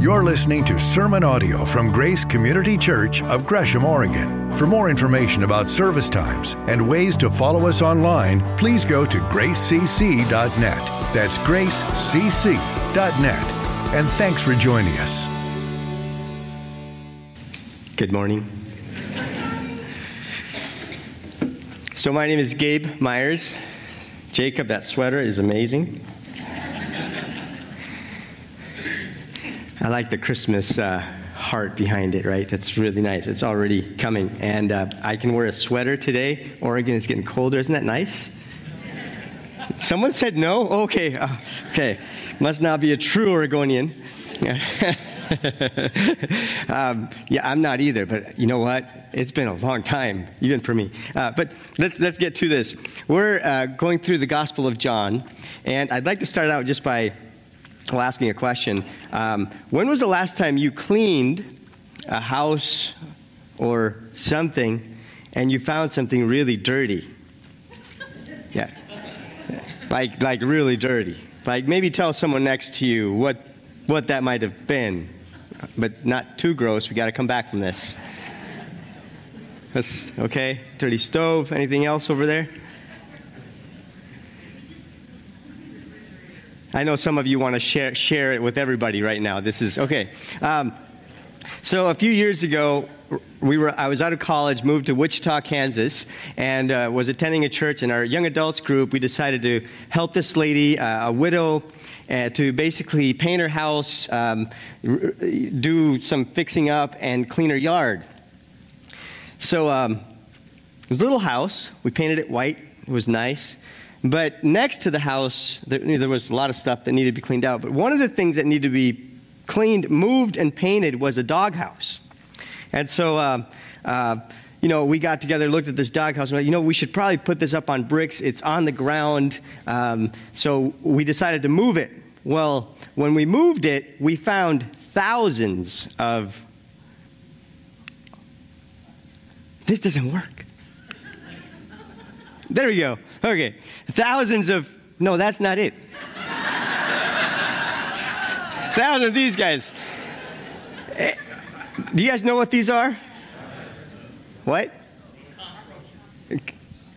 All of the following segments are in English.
You're listening to sermon audio from Grace Community Church of Gresham, Oregon. For more information about service times and ways to follow us online, please go to gracecc.net. That's gracecc.net. And thanks for joining us. Good morning. So, my name is Gabe Myers. Jacob, that sweater is amazing. I like the Christmas uh, heart behind it, right? That's really nice. It's already coming. And uh, I can wear a sweater today. Oregon is getting colder. Isn't that nice? Someone said no? Okay. Uh, okay. Must not be a true Oregonian. um, yeah, I'm not either, but you know what? It's been a long time, even for me. Uh, but let's, let's get to this. We're uh, going through the Gospel of John, and I'd like to start out just by well, asking a question. Um, when was the last time you cleaned a house or something and you found something really dirty? Yeah. Like, like really dirty. Like maybe tell someone next to you what, what that might have been. But not too gross. We got to come back from this. That's okay. Dirty stove. Anything else over there? I know some of you want to share, share it with everybody right now. This is okay. Um, so a few years ago, we were, I was out of college, moved to Wichita, Kansas, and uh, was attending a church. In our young adults group, we decided to help this lady, uh, a widow, uh, to basically paint her house, um, do some fixing up, and clean her yard. So, um, a little house. We painted it white. It was nice. But next to the house, there, was a lot of stuff that needed to be cleaned out. But one of the things that needed to be cleaned, moved, and painted was a doghouse. And so, uh, uh, you know, we got together, looked at this doghouse, and like, you know, we should probably put this up on bricks. It's on the ground. Um, so we decided to move it. Well, when we moved it, we found thousands of. This doesn't work. There we go. Okay. Thousands of, no, that's not it. Thousands of these guys. Eh, do you guys know what these are? What?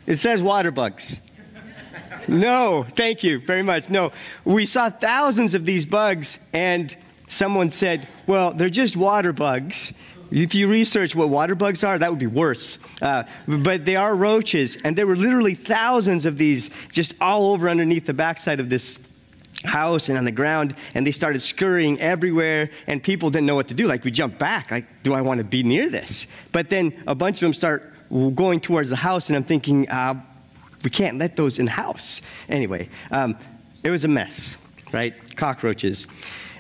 It says water bugs. No, thank you very much. No, we saw thousands of these bugs, and someone said, well, they're just water bugs. If you research what water bugs are, that would be worse. Uh, but they are roaches, and there were literally thousands of these just all over underneath the backside of this house and on the ground, and they started scurrying everywhere, and people didn't know what to do. Like, we jumped back. Like, do I want to be near this? But then a bunch of them start going towards the house, and I'm thinking, uh, we can't let those in the house. Anyway, um, it was a mess, right? Cockroaches.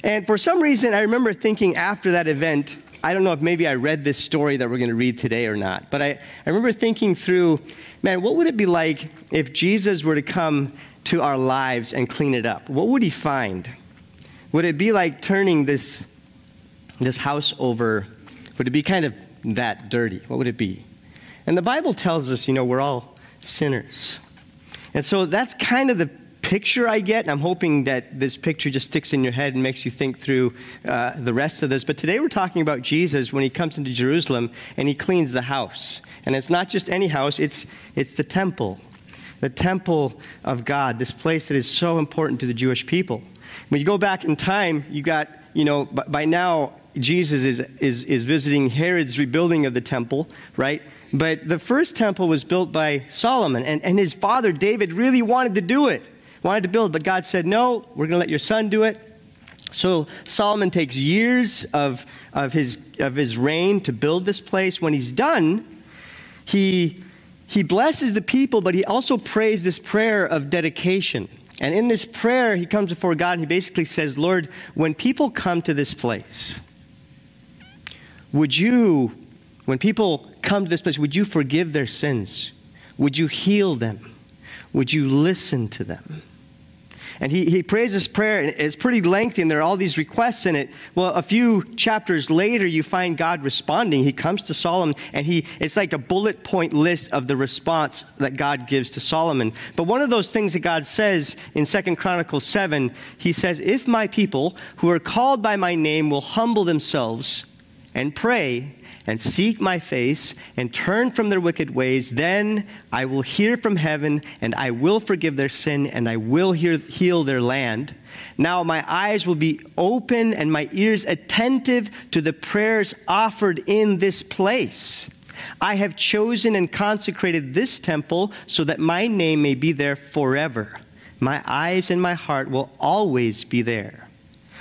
And for some reason, I remember thinking after that event, I don't know if maybe I read this story that we're going to read today or not, but I, I remember thinking through, man, what would it be like if Jesus were to come to our lives and clean it up? What would he find? Would it be like turning this, this house over? Would it be kind of that dirty? What would it be? And the Bible tells us, you know, we're all sinners. And so that's kind of the picture I get, and I'm hoping that this picture just sticks in your head and makes you think through uh, the rest of this. But today we're talking about Jesus when he comes into Jerusalem and he cleans the house. And it's not just any house, it's, it's the temple, the temple of God, this place that is so important to the Jewish people. When you go back in time, you got, you know, by, by now, Jesus is, is, is visiting Herod's rebuilding of the temple, right? But the first temple was built by Solomon, and, and his father David really wanted to do it wanted to build, but God said, No, we're going to let your son do it. So Solomon takes years of, of, his, of his reign to build this place. When he's done, he, he blesses the people, but he also prays this prayer of dedication. And in this prayer, he comes before God and he basically says, Lord, when people come to this place, would you, when people come to this place, would you forgive their sins? Would you heal them? Would you listen to them? And he, he prays this prayer, and it's pretty lengthy, and there are all these requests in it. Well, a few chapters later, you find God responding. He comes to Solomon, and he it's like a bullet point list of the response that God gives to Solomon. But one of those things that God says in Second Chronicles 7, he says, If my people who are called by my name will humble themselves and pray and seek my face and turn from their wicked ways, then I will hear from heaven and I will forgive their sin and I will hear, heal their land. Now my eyes will be open and my ears attentive to the prayers offered in this place. I have chosen and consecrated this temple so that my name may be there forever. My eyes and my heart will always be there.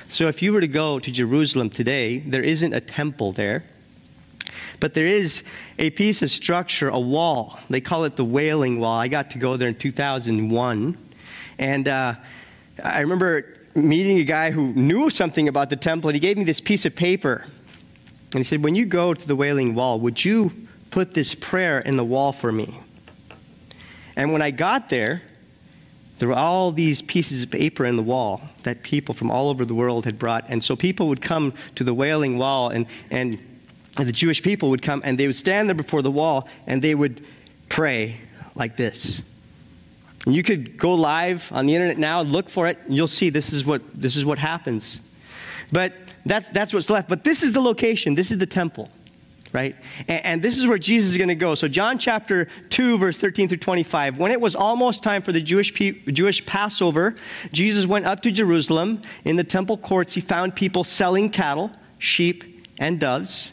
So if you were to go to Jerusalem today, there isn't a temple there. But there is a piece of structure, a wall. They call it the Wailing Wall. I got to go there in 2001. And uh, I remember meeting a guy who knew something about the temple, and he gave me this piece of paper. And he said, When you go to the Wailing Wall, would you put this prayer in the wall for me? And when I got there, there were all these pieces of paper in the wall that people from all over the world had brought. And so people would come to the Wailing Wall and, and and the Jewish people would come and they would stand there before the wall and they would pray like this. And you could go live on the internet now, and look for it, and you'll see this is what this is what happens. But that's that's what's left. But this is the location. This is the temple, right? And, and this is where Jesus is going to go. So John chapter two, verse thirteen through twenty-five. When it was almost time for the Jewish pe- Jewish Passover, Jesus went up to Jerusalem. In the temple courts, he found people selling cattle, sheep, and doves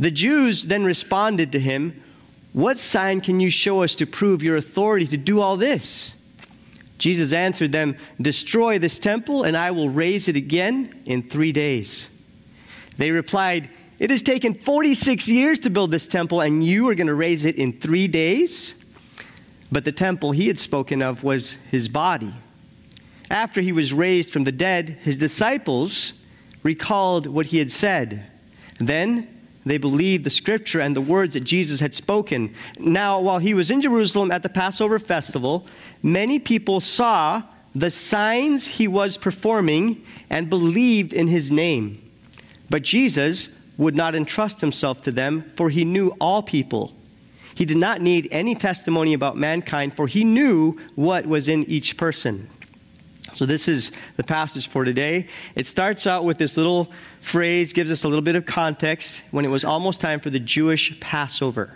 The Jews then responded to him, What sign can you show us to prove your authority to do all this? Jesus answered them, Destroy this temple, and I will raise it again in three days. They replied, It has taken 46 years to build this temple, and you are going to raise it in three days? But the temple he had spoken of was his body. After he was raised from the dead, his disciples recalled what he had said. Then they believed the scripture and the words that Jesus had spoken. Now, while he was in Jerusalem at the Passover festival, many people saw the signs he was performing and believed in his name. But Jesus would not entrust himself to them, for he knew all people. He did not need any testimony about mankind, for he knew what was in each person. So, this is the passage for today. It starts out with this little phrase, gives us a little bit of context when it was almost time for the Jewish Passover.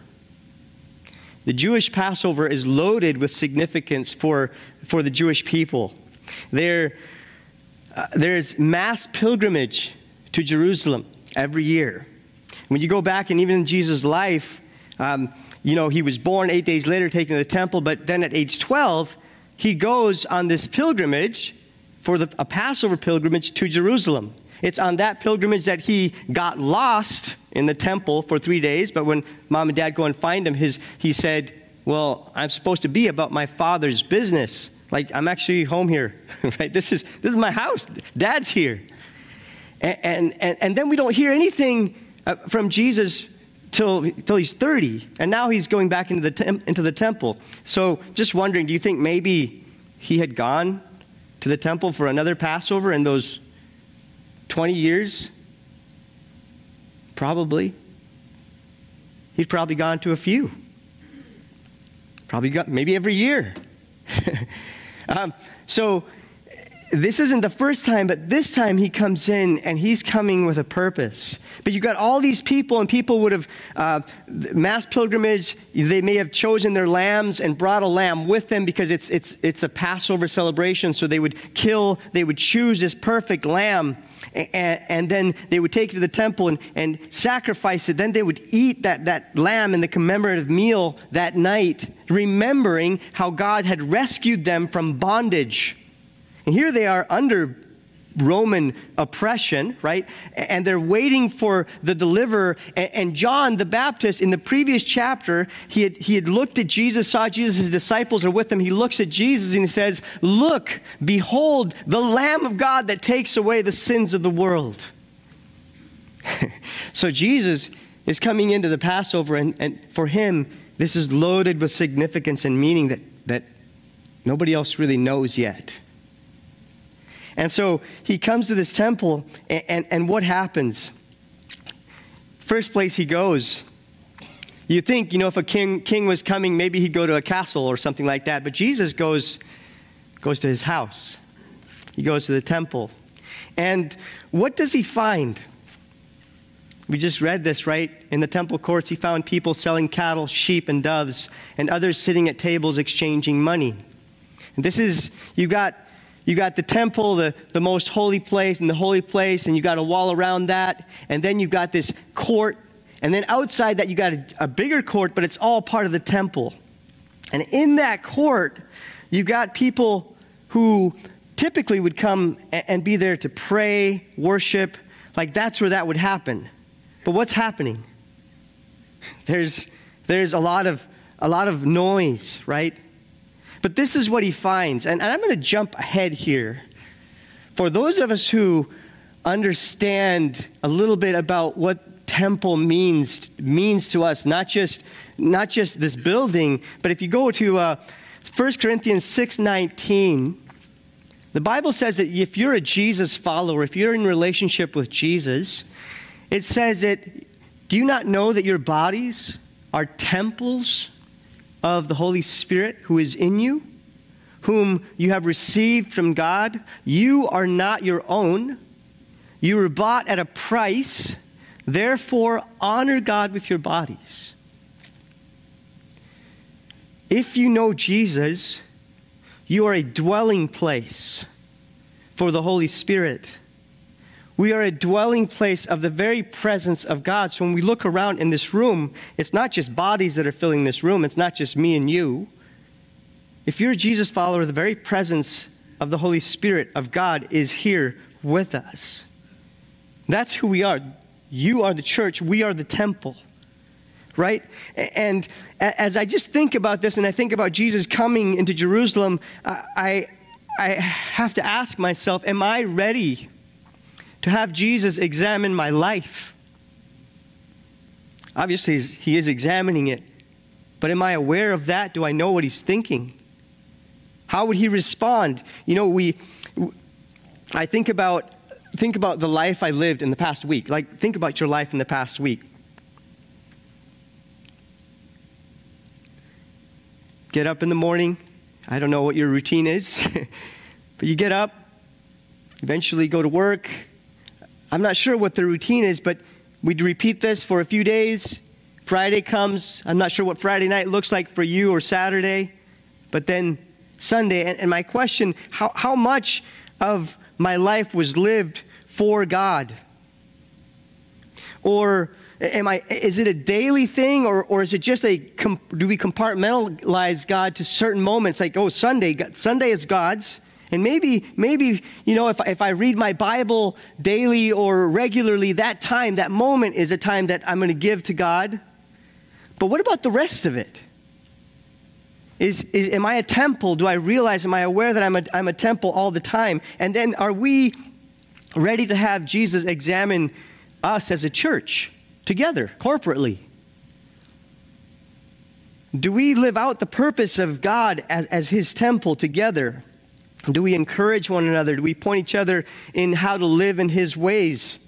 The Jewish Passover is loaded with significance for, for the Jewish people. There, uh, there's mass pilgrimage to Jerusalem every year. When you go back, and even in Jesus' life, um, you know, he was born eight days later, taken to the temple, but then at age 12, he goes on this pilgrimage for the, a Passover pilgrimage to Jerusalem. It's on that pilgrimage that he got lost in the temple for three days. But when mom and dad go and find him, his, he said, Well, I'm supposed to be about my father's business. Like, I'm actually home here, right? This is, this is my house. Dad's here. And, and, and then we don't hear anything uh, from Jesus till, till he's 30, and now he's going back into the, tem- into the temple. So, just wondering, do you think maybe he had gone to the temple for another Passover in those 20 years? Probably. He's probably gone to a few. Probably got maybe every year. um, so, this isn't the first time, but this time he comes in and he's coming with a purpose. But you've got all these people, and people would have uh, mass pilgrimage. They may have chosen their lambs and brought a lamb with them because it's, it's, it's a Passover celebration. So they would kill, they would choose this perfect lamb, and, and then they would take it to the temple and, and sacrifice it. Then they would eat that, that lamb in the commemorative meal that night, remembering how God had rescued them from bondage. And here they are under Roman oppression, right? And they're waiting for the deliverer. And John the Baptist, in the previous chapter, he had, he had looked at Jesus, saw Jesus, his disciples are with him. He looks at Jesus and he says, Look, behold, the Lamb of God that takes away the sins of the world. so Jesus is coming into the Passover, and, and for him, this is loaded with significance and meaning that, that nobody else really knows yet. And so he comes to this temple, and, and, and what happens? First place he goes, you think, you know, if a king, king was coming, maybe he'd go to a castle or something like that. But Jesus goes, goes to his house, he goes to the temple. And what does he find? We just read this, right? In the temple courts, he found people selling cattle, sheep, and doves, and others sitting at tables exchanging money. And this is, you got, you got the temple, the, the most holy place, and the holy place, and you got a wall around that. And then you got this court. And then outside that, you got a, a bigger court, but it's all part of the temple. And in that court, you got people who typically would come and be there to pray, worship. Like that's where that would happen. But what's happening? There's, there's a, lot of, a lot of noise, right? But this is what he finds. And, and I'm going to jump ahead here. For those of us who understand a little bit about what temple means means to us not just not just this building but if you go to uh, 1 corinthians 6.19 the bible says that if you're a jesus follower if you're in relationship with jesus it says that, do you not know that your bodies are temples of the Holy Spirit who is in you, whom you have received from God? You are not your own. You were bought at a price. Therefore, honor God with your bodies. If you know Jesus, you are a dwelling place for the Holy Spirit. We are a dwelling place of the very presence of God. So when we look around in this room, it's not just bodies that are filling this room, it's not just me and you. If you're a Jesus follower, the very presence of the Holy Spirit of God is here with us. That's who we are. You are the church, we are the temple. Right? And as I just think about this and I think about Jesus coming into Jerusalem, I, I have to ask myself, am I ready to have Jesus examine my life. Obviously, he is examining it. But am I aware of that? Do I know what he's thinking? How would he respond? You know, we I think about think about the life I lived in the past week. Like think about your life in the past week. Get up in the morning. I don't know what your routine is, but you get up, eventually go to work, I'm not sure what the routine is, but we'd repeat this for a few days. Friday comes. I'm not sure what Friday night looks like for you or Saturday, but then Sunday. And, and my question how, how much of my life was lived for God? Or am I, is it a daily thing or, or is it just a, do we compartmentalize God to certain moments? Like, oh, Sunday, Sunday is God's. And maybe, maybe, you know, if, if I read my Bible daily or regularly, that time, that moment is a time that I'm going to give to God. But what about the rest of it? Is, is, am I a temple? Do I realize, am I aware that I'm a, I'm a temple all the time? And then are we ready to have Jesus examine us as a church together, corporately? Do we live out the purpose of God as, as His temple together? Do we encourage one another? Do we point each other in how to live in His ways?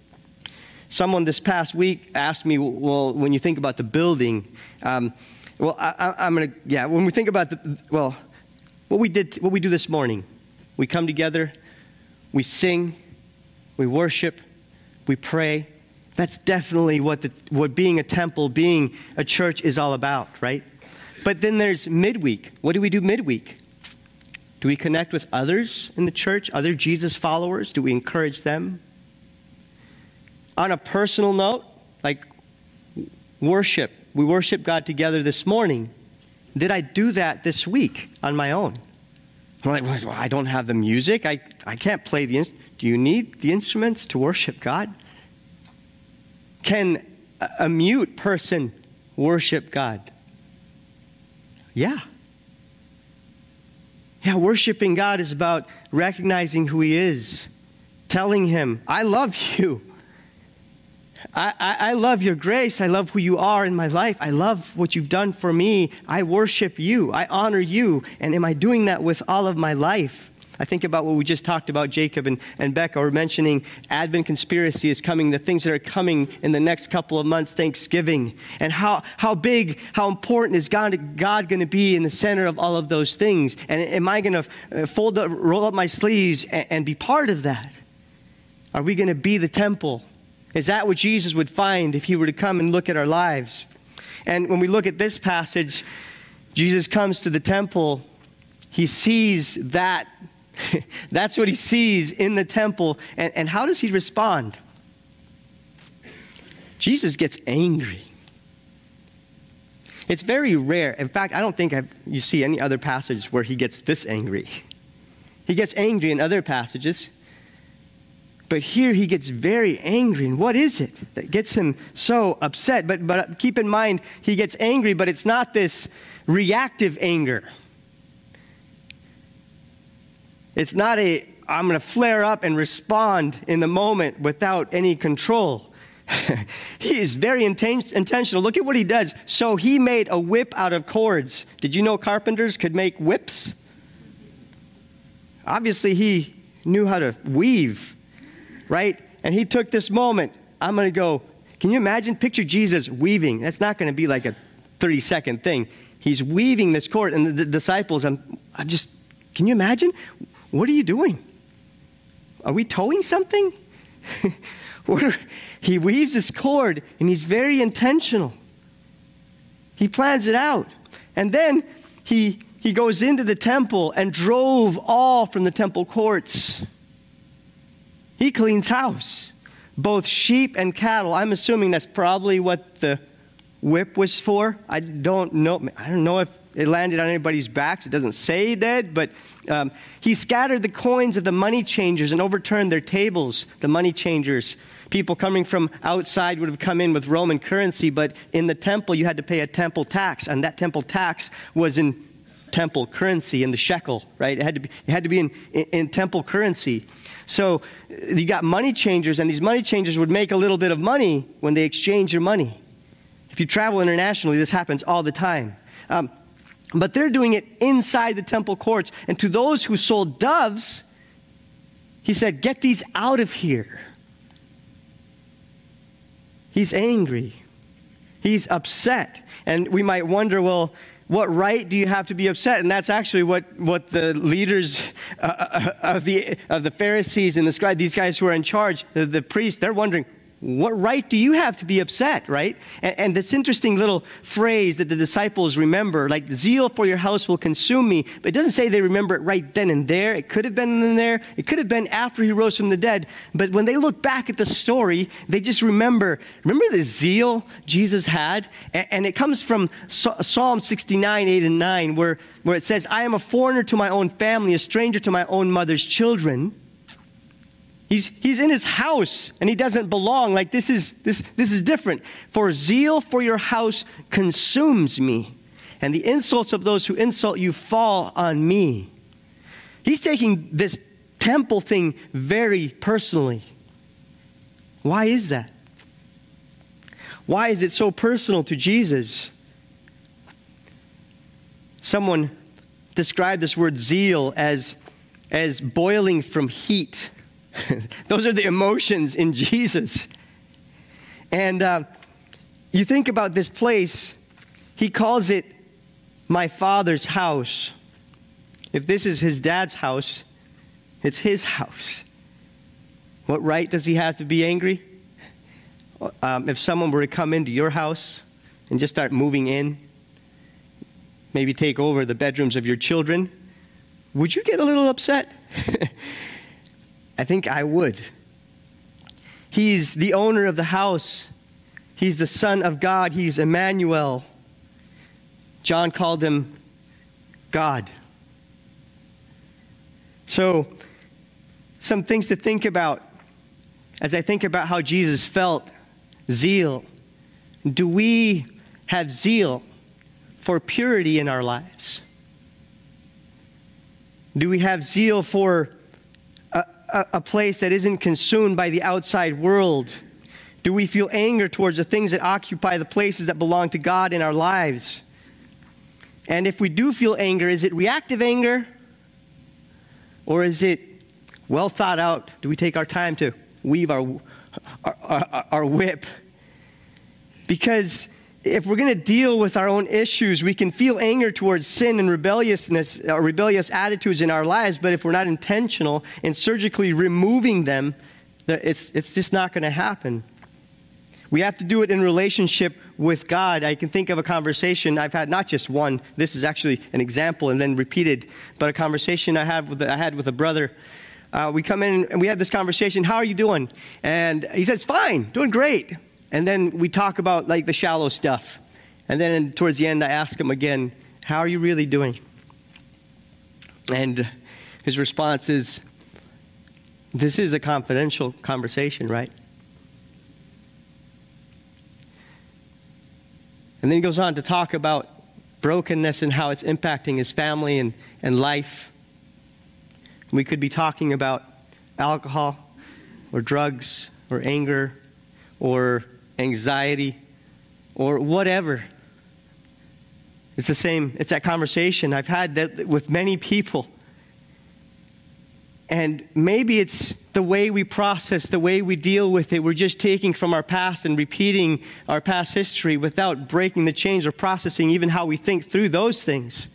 Someone this past week asked me, well, when you think about the building, um, well, I, am going to, yeah, when we think about the, well, what we did, what we do this morning, we come together, we sing, we worship, we pray. That's definitely what, the, what being a temple, being a church is all about, right? But then there's midweek. What do we do midweek? Do we connect with others in the church, other Jesus followers? Do we encourage them? On a personal note, like worship, we worship God together this morning. Did I do that this week on my own? I'm Like, well, I don't have the music. I, I can't play the instruments. Do you need the instruments to worship God? Can a mute person worship God? Yeah. Yeah, worshiping God is about recognizing who He is, telling Him, I love you. I, I, I, love your grace. I love who you are in my life. I love what you've done for me. I worship you. I honor you. And am I doing that with all of my life? I think about what we just talked about, Jacob and, and Becca were mentioning Advent conspiracy is coming, the things that are coming in the next couple of months, Thanksgiving. And how, how big, how important is God, God going to be in the center of all of those things? And am I going to uh, fold up, roll up my sleeves and, and be part of that? Are we going to be the temple? Is that what Jesus would find if he were to come and look at our lives? And when we look at this passage, Jesus comes to the temple. He sees that That's what he sees in the temple. And, and how does he respond? Jesus gets angry. It's very rare. In fact, I don't think I've, you see any other passage where he gets this angry. He gets angry in other passages, but here he gets very angry. And what is it that gets him so upset? But, but keep in mind, he gets angry, but it's not this reactive anger. It's not a, I'm going to flare up and respond in the moment without any control. he is very inten- intentional. Look at what he does. So he made a whip out of cords. Did you know carpenters could make whips? Obviously, he knew how to weave, right? And he took this moment. I'm going to go. Can you imagine? Picture Jesus weaving. That's not going to be like a 30 second thing. He's weaving this cord, and the, the disciples, I'm, I'm just, can you imagine? What are you doing? Are we towing something? are, he weaves this cord and he's very intentional. He plans it out. And then he, he goes into the temple and drove all from the temple courts. He cleans house, both sheep and cattle. I'm assuming that's probably what the whip was for. I don't know. I don't know if it landed on anybody's backs. It doesn't say did, but um, he scattered the coins of the money changers and overturned their tables, the money changers. People coming from outside would have come in with Roman currency, but in the temple you had to pay a temple tax, and that temple tax was in temple currency, in the shekel, right? It had to be, it had to be in, in, in temple currency. So you got money changers, and these money changers would make a little bit of money when they exchange your money. If you travel internationally, this happens all the time. Um, but they're doing it inside the temple courts. And to those who sold doves, he said, Get these out of here. He's angry. He's upset. And we might wonder, well, what right do you have to be upset? And that's actually what, what the leaders uh, uh of, the, of the Pharisees and the scribes, these guys who are in charge, the, the priests, they're wondering, what right do you have to be upset, right? And, and, this interesting little phrase that the disciples remember, like, zeal for your house will consume me, but it doesn't say they remember it right then and there. It could have been in there, it could have been after he rose from the dead. But when they look back at the story, they just remember, remember the zeal Jesus had? And, and it comes from Psalm 69, 8 and 9, where, where it says, I am a foreigner to my own family, a stranger to my own mother's children. He's, he's in his house and he doesn't belong. Like this is, this, this is different. For zeal for your house consumes me, and the insults of those who insult you fall on me. He's taking this temple thing very personally. Why is that? Why is it so personal to Jesus? Someone described this word zeal as, as boiling from heat Those are the emotions in Jesus. And uh, you think about this place, he calls it my father's house. If this is his dad's house, it's his house. What right does he have to be angry? Um, if someone were to come into your house and just start moving in, maybe take over the bedrooms of your children, would you get a little upset? I think I would. He's the owner of the house. He's the Son of God. He's Emmanuel. John called him God. So, some things to think about as I think about how Jesus felt zeal. Do we have zeal for purity in our lives? Do we have zeal for a, a, place that isn't consumed by the outside world? Do we feel anger towards the things that occupy the places that belong to God in our lives? And if we do feel anger, is it reactive anger? Or is it well thought out? Do we take our time to weave our, our, our, our whip? Because if we're going to deal with our own issues, we can feel anger towards sin and rebelliousness, or uh, rebellious attitudes in our lives, but if we're not intentional in surgically removing them, it's, it's just not going to happen. We have to do it in relationship with God. I can think of a conversation I've had, not just one, this is actually an example and then repeated, but a conversation I had with, I had with a brother. Uh, we come in and we have this conversation, How are you doing? And he says, Fine, doing great. And then we talk about like the shallow stuff. And then towards the end, I ask him again, How are you really doing? And his response is, This is a confidential conversation, right? And then he goes on to talk about brokenness and how it's impacting his family and, and life. We could be talking about alcohol or drugs or anger or anxiety, or whatever. It's the same, it's that conversation I've had that with many people. And maybe it's the way we process, the way we deal with it. We're just taking from our past and repeating our past history without breaking the chains or processing even how we think through those things.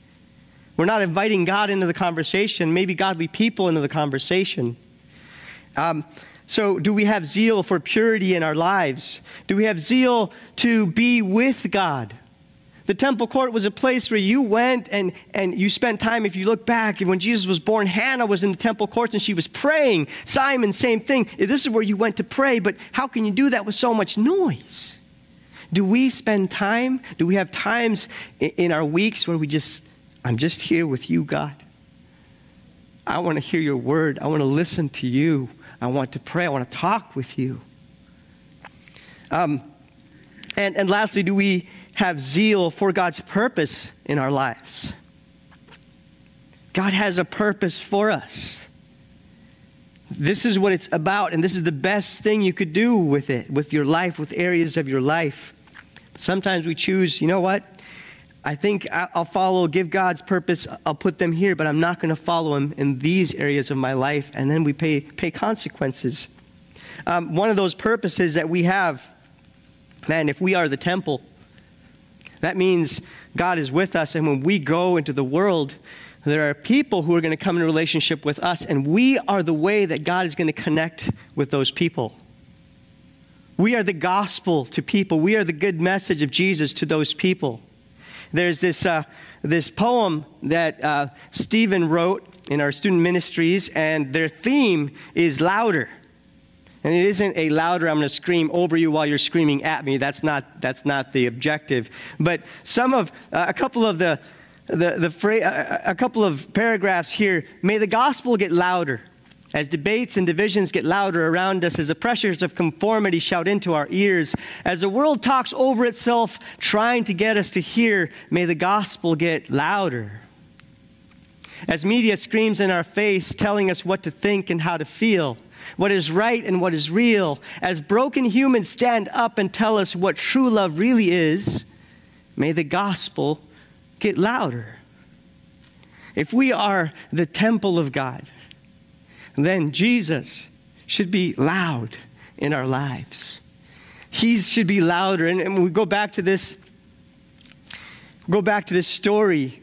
We're not inviting God into the conversation, maybe godly people into the conversation. Um, so, do we have zeal for purity in our lives? Do we have zeal to be with God? The temple court was a place where you went and, and you spent time. If you look back, when Jesus was born, Hannah was in the temple courts and she was praying. Simon, same thing. This is where you went to pray, but how can you do that with so much noise? Do we spend time? Do we have times in our weeks where we just, I'm just here with you, God? I want to hear your word. I want to listen to you. I want to pray. I want to talk with you. Um, and, and lastly, do we have zeal for God's purpose in our lives? God has a purpose for us. This is what it's about, and this is the best thing you could do with it, with your life, with areas of your life. Sometimes we choose, you know what? I think I'll follow, give God's purpose, I'll put them here, but I'm not going to follow Him in these areas of my life. And then we pay, pay consequences. Um, one of those purposes that we have, man, if we are the temple, that means God is with us. And when we go into the world, there are people who are going to come in relationship with us, and we are the way that God is going to connect with those people. We are the gospel to people, we are the good message of Jesus to those people. There's this, uh, this poem that uh, Stephen wrote in our student ministries, and their theme is louder. And it isn't a louder, I'm going to scream over you while you're screaming at me. That's not, that's not the objective. But some of, uh, a couple of the, the, the fra- a couple of paragraphs here, may the gospel get louder. As debates and divisions get louder around us, as the pressures of conformity shout into our ears, as the world talks over itself, trying to get us to hear, may the gospel get louder. As media screams in our face, telling us what to think and how to feel, what is right and what is real, as broken humans stand up and tell us what true love really is, may the gospel get louder. If we are the temple of God, then Jesus should be loud in our lives. He should be louder. And, and we go back to this, go back to this story.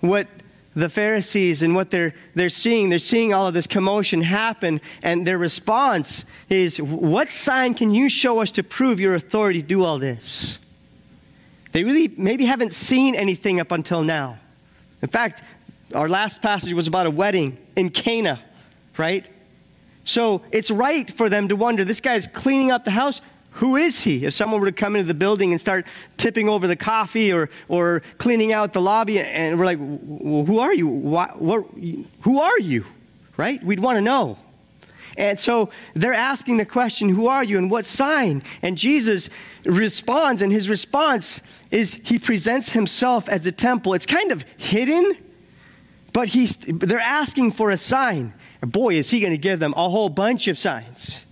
What the Pharisees and what they're, they're seeing, they're seeing all of this commotion happen, and their response is, What sign can you show us to prove your authority to do all this? They really maybe haven't seen anything up until now. In fact, our last passage was about a wedding in Cana, right? So it's right for them to wonder this guy's cleaning up the house. Who is he? If someone were to come into the building and start tipping over the coffee or, or cleaning out the lobby, and we're like, who are you? What, what, who are you? Right? We'd want to know. And so they're asking the question, Who are you and what sign? And Jesus responds, and his response is he presents himself as a temple. It's kind of hidden, but he's, they're asking for a sign. boy, is he going to give them a whole bunch of signs.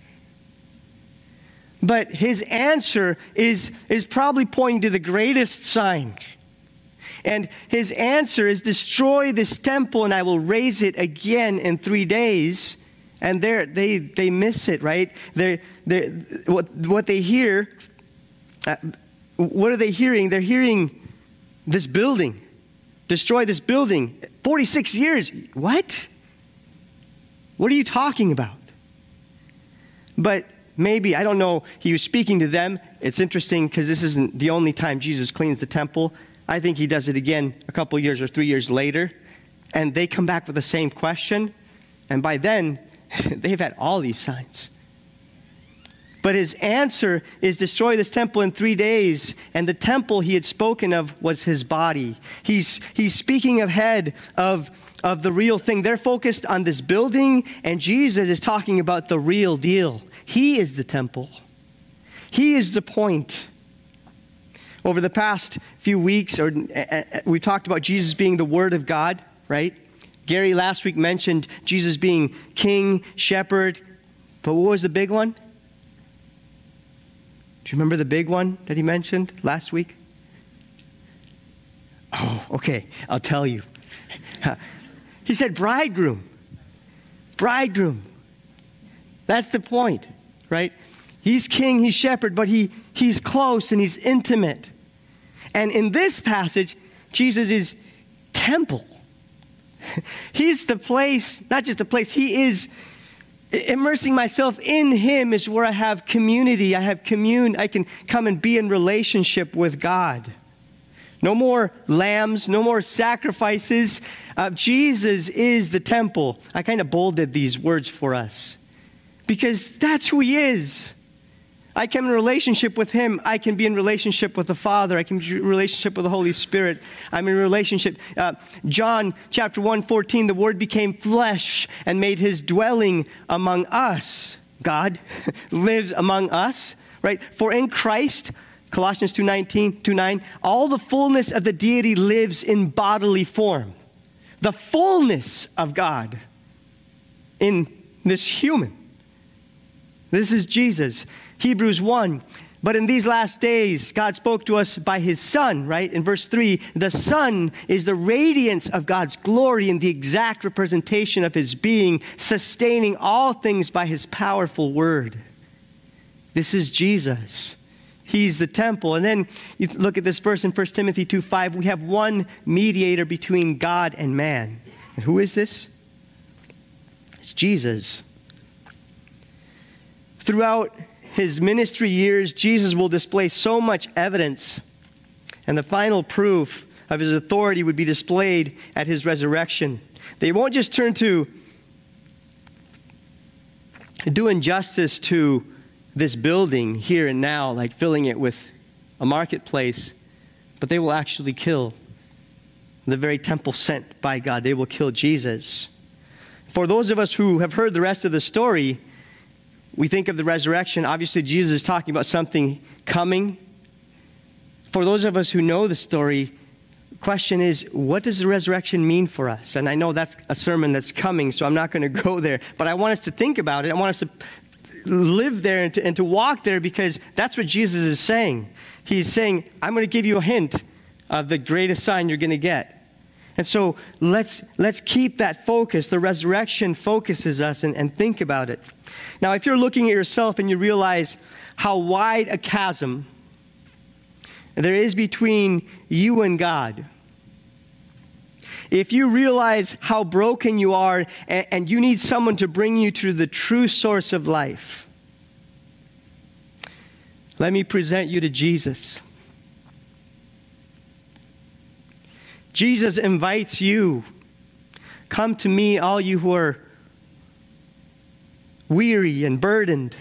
But his answer is, is probably pointing to the greatest sign. And his answer is destroy this temple and I will raise it again in three days. And they, they miss it, right? They're, they're, what, what they hear, uh, what are they hearing? They're hearing this building, destroy this building. 46 years. What? What are you talking about? But maybe, I don't know, he was speaking to them. It's interesting because this isn't the only time Jesus cleans the temple. I think he does it again a couple years or three years later. And they come back with the same question. And by then, they've had all these signs. But his answer is destroy this temple in three days. And the temple he had spoken of was his body. He's, he's speaking ahead of, of the real thing. They're focused on this building, and Jesus is talking about the real deal. He is the temple, He is the point. Over the past few weeks, or uh, uh, we talked about Jesus being the Word of God, right? Gary last week mentioned Jesus being king, shepherd, but what was the big one? Do you remember the big one that he mentioned last week? Oh, okay, I'll tell you. He said, bridegroom. Bridegroom. That's the point right? He's king, he's shepherd, but he, he's close and he's intimate. And in this passage, Jesus is temple. He's the place, not just the place, he is immersing myself in him is where I have community. I have commune. I can come and be in relationship with God. No more lambs, no more sacrifices. Uh, Jesus is the temple. I kind of bolded these words for us because that's who He is. I come in relationship with Him. I can be in relationship with the Father. I can be in relationship with the Holy Spirit. I'm in relationship. Uh, John chapter 1, 14, the Word became flesh and made His dwelling among us. God lives among us, right? For in Christ, Colossians 2.19, 2, 9, all the fullness of the deity lives in bodily form. The fullness of God in this human. This is Jesus. Hebrews 1. But in these last days, God spoke to us by his Son, right? In verse 3, the Son is the radiance of God's glory and the exact representation of his being, sustaining all things by his powerful word. This is Jesus. He's the temple. And then you look at this verse in 1 Timothy 2 5. We have one mediator between God and man. And who is this? It's Jesus. Throughout his ministry years, Jesus will display so much evidence, and the final proof of his authority would be displayed at his resurrection. They won't just turn to doing justice to this building here and now, like filling it with a marketplace, but they will actually kill the very temple sent by God. They will kill Jesus. For those of us who have heard the rest of the story, we think of the resurrection, obviously, Jesus is talking about something coming. For those of us who know the story, question is, what does the resurrection mean for us? And I know that's a sermon that's coming, so I'm not going to go there. But I want us to think about it. I want us to live there and to, and to walk there because that's what Jesus is saying. He's saying, I'm going to give you a hint of the greatest sign you're going to get. And so let's, let's keep that focus. The resurrection focuses us and, and think about it. Now, if you're looking at yourself and you realize how wide a chasm there is between you and God, if you realize how broken you are and, and you need someone to bring you to the true source of life, let me present you to Jesus. Jesus invites you come to me, all you who are weary and burdened.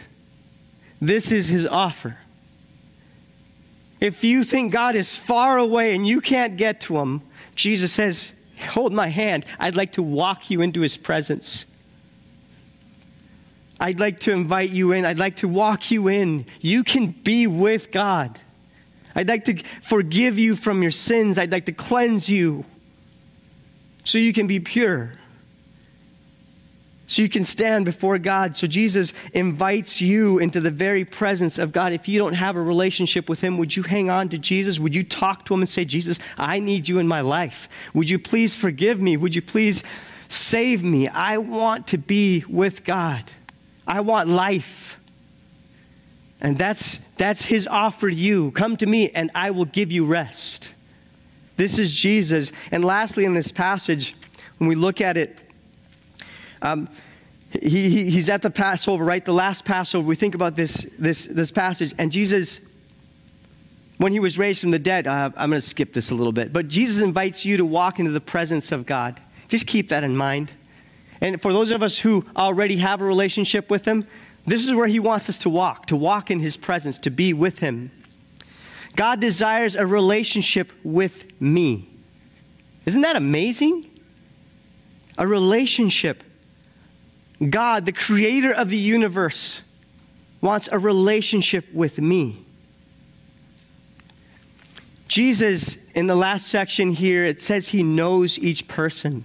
this is his offer. If you think God is far away and you can't get to him, Jesus says, Hold my hand. I'd like to walk you into his presence. I'd like to invite you in. I'd like to walk you in. You can be with God. I'd like to forgive you from your sins. I'd like to cleanse you so you can be pure so you can stand before God. So Jesus invites you into the very presence of God. If you don't have a relationship with Him, would you hang on to Jesus? Would you talk to Him and say, Jesus, I need you in my life? Would you please forgive me? Would you please save me? I want to be with God. I want life. And that's, that's His offer to you. Come to me, and I will give you rest. This is Jesus. And lastly, in this passage, when we look at it, um, he, he, he's at the Passover, right? The last Passover. We think about this, this, this passage. And Jesus, when he was raised from the dead, uh, I'm going to skip this a little bit, but Jesus invites you to walk into the presence of God. Just keep that in mind. And for those of us who already have a relationship with him, this is where he wants us to walk, to walk in his presence, to be with him. God desires a relationship with me. Isn't that amazing? A relationship God, the creator of the universe, wants a relationship with me. Jesus, in the last section here, it says he knows each person.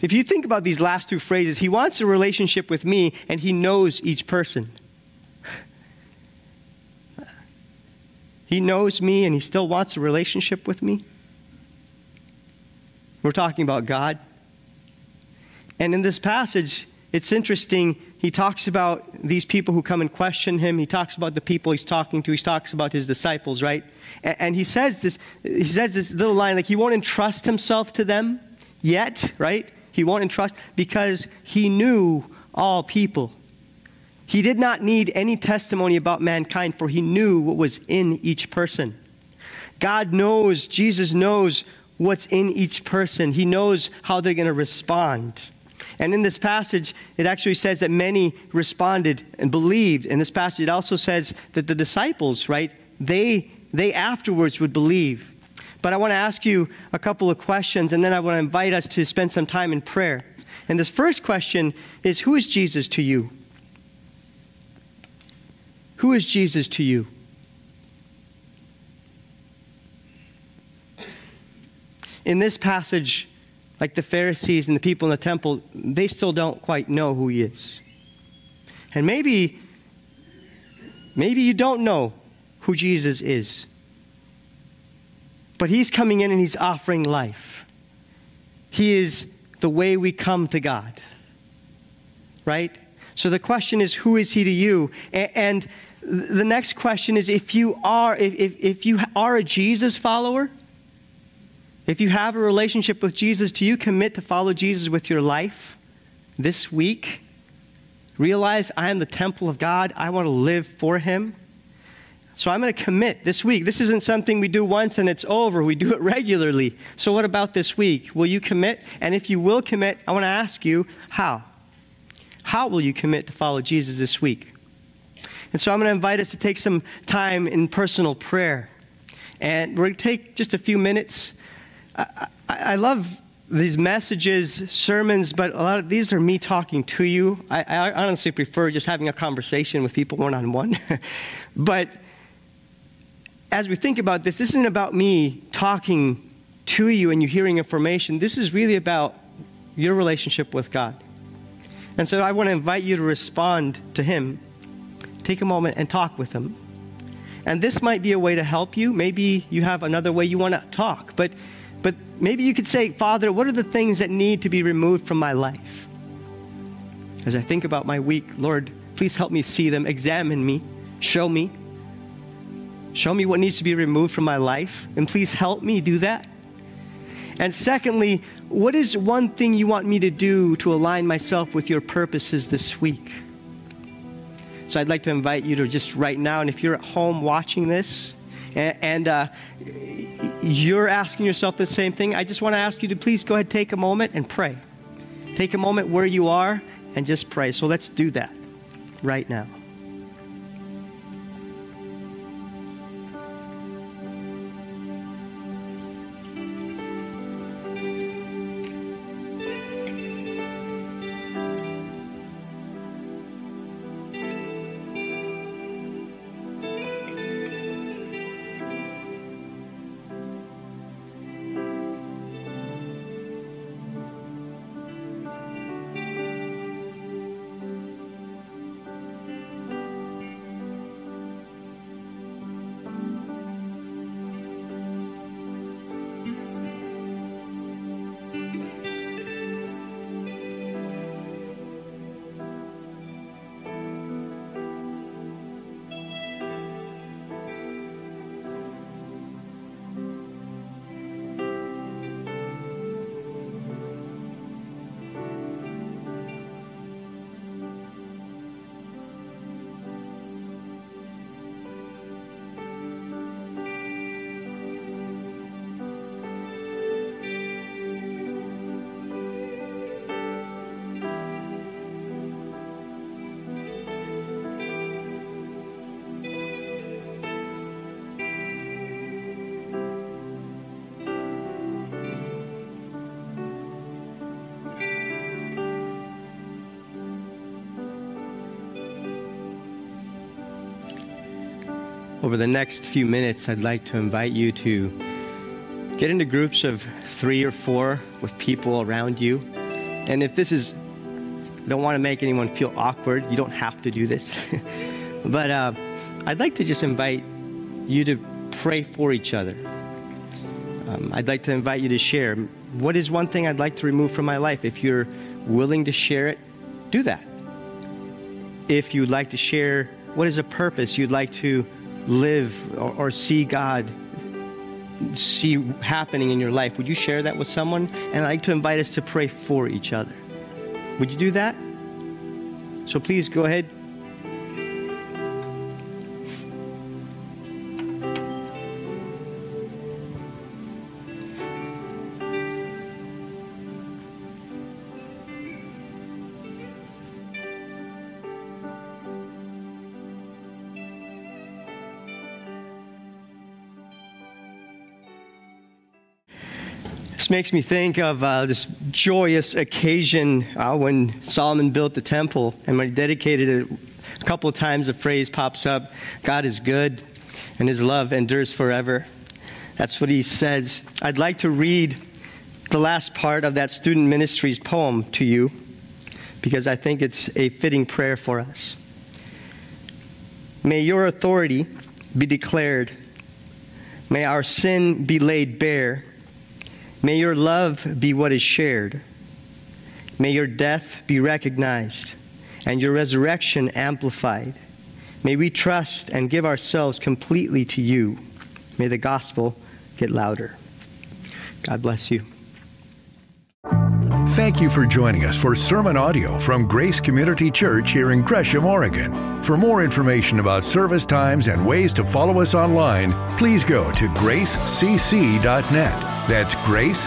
If you think about these last two phrases, he wants a relationship with me and he knows each person. He knows me and he still wants a relationship with me. We're talking about God. And in this passage, it's interesting. He talks about these people who come and question him. He talks about the people he's talking to. He talks about his disciples, right? And, and he says this. He says this little line like he won't entrust himself to them yet, right? He won't entrust because he knew all people. He did not need any testimony about mankind, for he knew what was in each person. God knows, Jesus knows what's in each person. He knows how they're going to respond. And in this passage, it actually says that many responded and believed. In this passage, it also says that the disciples, right, they, they afterwards would believe. But I want to ask you a couple of questions, and then I want to invite us to spend some time in prayer. And this first question is Who is Jesus to you? Who is Jesus to you? In this passage, like the Pharisees and the people in the temple, they still don't quite know who he is. And maybe, maybe you don't know who Jesus is. But he's coming in and he's offering life. He is the way we come to God. Right? So the question is, who is he to you? And the next question is, if you are, if, if you are a Jesus follower, if you have a relationship with Jesus, do you commit to follow Jesus with your life this week? Realize I am the temple of God. I want to live for Him. So I'm going to commit this week. This isn't something we do once and it's over. We do it regularly. So what about this week? Will you commit? And if you will commit, I want to ask you how. How will you commit to follow Jesus this week? And so I'm going to invite us to take some time in personal prayer. And we're going to take just a few minutes I, I love these messages, sermons, but a lot of these are me talking to you. I, I honestly prefer just having a conversation with people one on one. But as we think about this, this isn't about me talking to you and you hearing information. This is really about your relationship with God. And so I want to invite you to respond to Him. Take a moment and talk with Him. And this might be a way to help you. Maybe you have another way you want to talk. But but maybe you could say, Father, what are the things that need to be removed from my life? As I think about my week, Lord, please help me see them. Examine me. Show me. Show me what needs to be removed from my life. And please help me do that. And secondly, what is one thing you want me to do to align myself with your purposes this week? So I'd like to invite you to just right now, and if you're at home watching this, and, and uh, you're asking yourself the same thing, I just want to ask you to please go ahead, take a moment and pray. Take a moment where you are and just pray. So let's do that right now. Over the next few minutes, I'd like to invite you to get into groups of three or four with people around you. And if this is, I don't want to make anyone feel awkward, you don't have to do this. but uh, I'd like to just invite you to pray for each other. Um, I'd like to invite you to share. What is one thing I'd like to remove from my life? If you're willing to share it, do that. If you'd like to share what is a purpose you'd like to live or, or see God see happening in your life, would you share that with someone? And I'd like to invite us to pray for each other. Would you do that? So please go ahead, This makes me think of uh, this joyous occasion uh, when Solomon built the temple, and when he dedicated it, a couple of times a phrase pops up God is good, and his love endures forever. That's what he says. I'd like to read the last part of that student ministry's poem to you because I think it's a fitting prayer for us. May your authority be declared, may our sin be laid bare May your love be what is shared. May your death be recognized and your resurrection amplified. May we trust and give ourselves completely to you. May the gospel get louder. God bless you. Thank you for joining us for sermon audio from Grace Community Church here in Gresham, Oregon. For more information about service times and ways to follow us online, please go to gracecc.net. That's gracecc.net.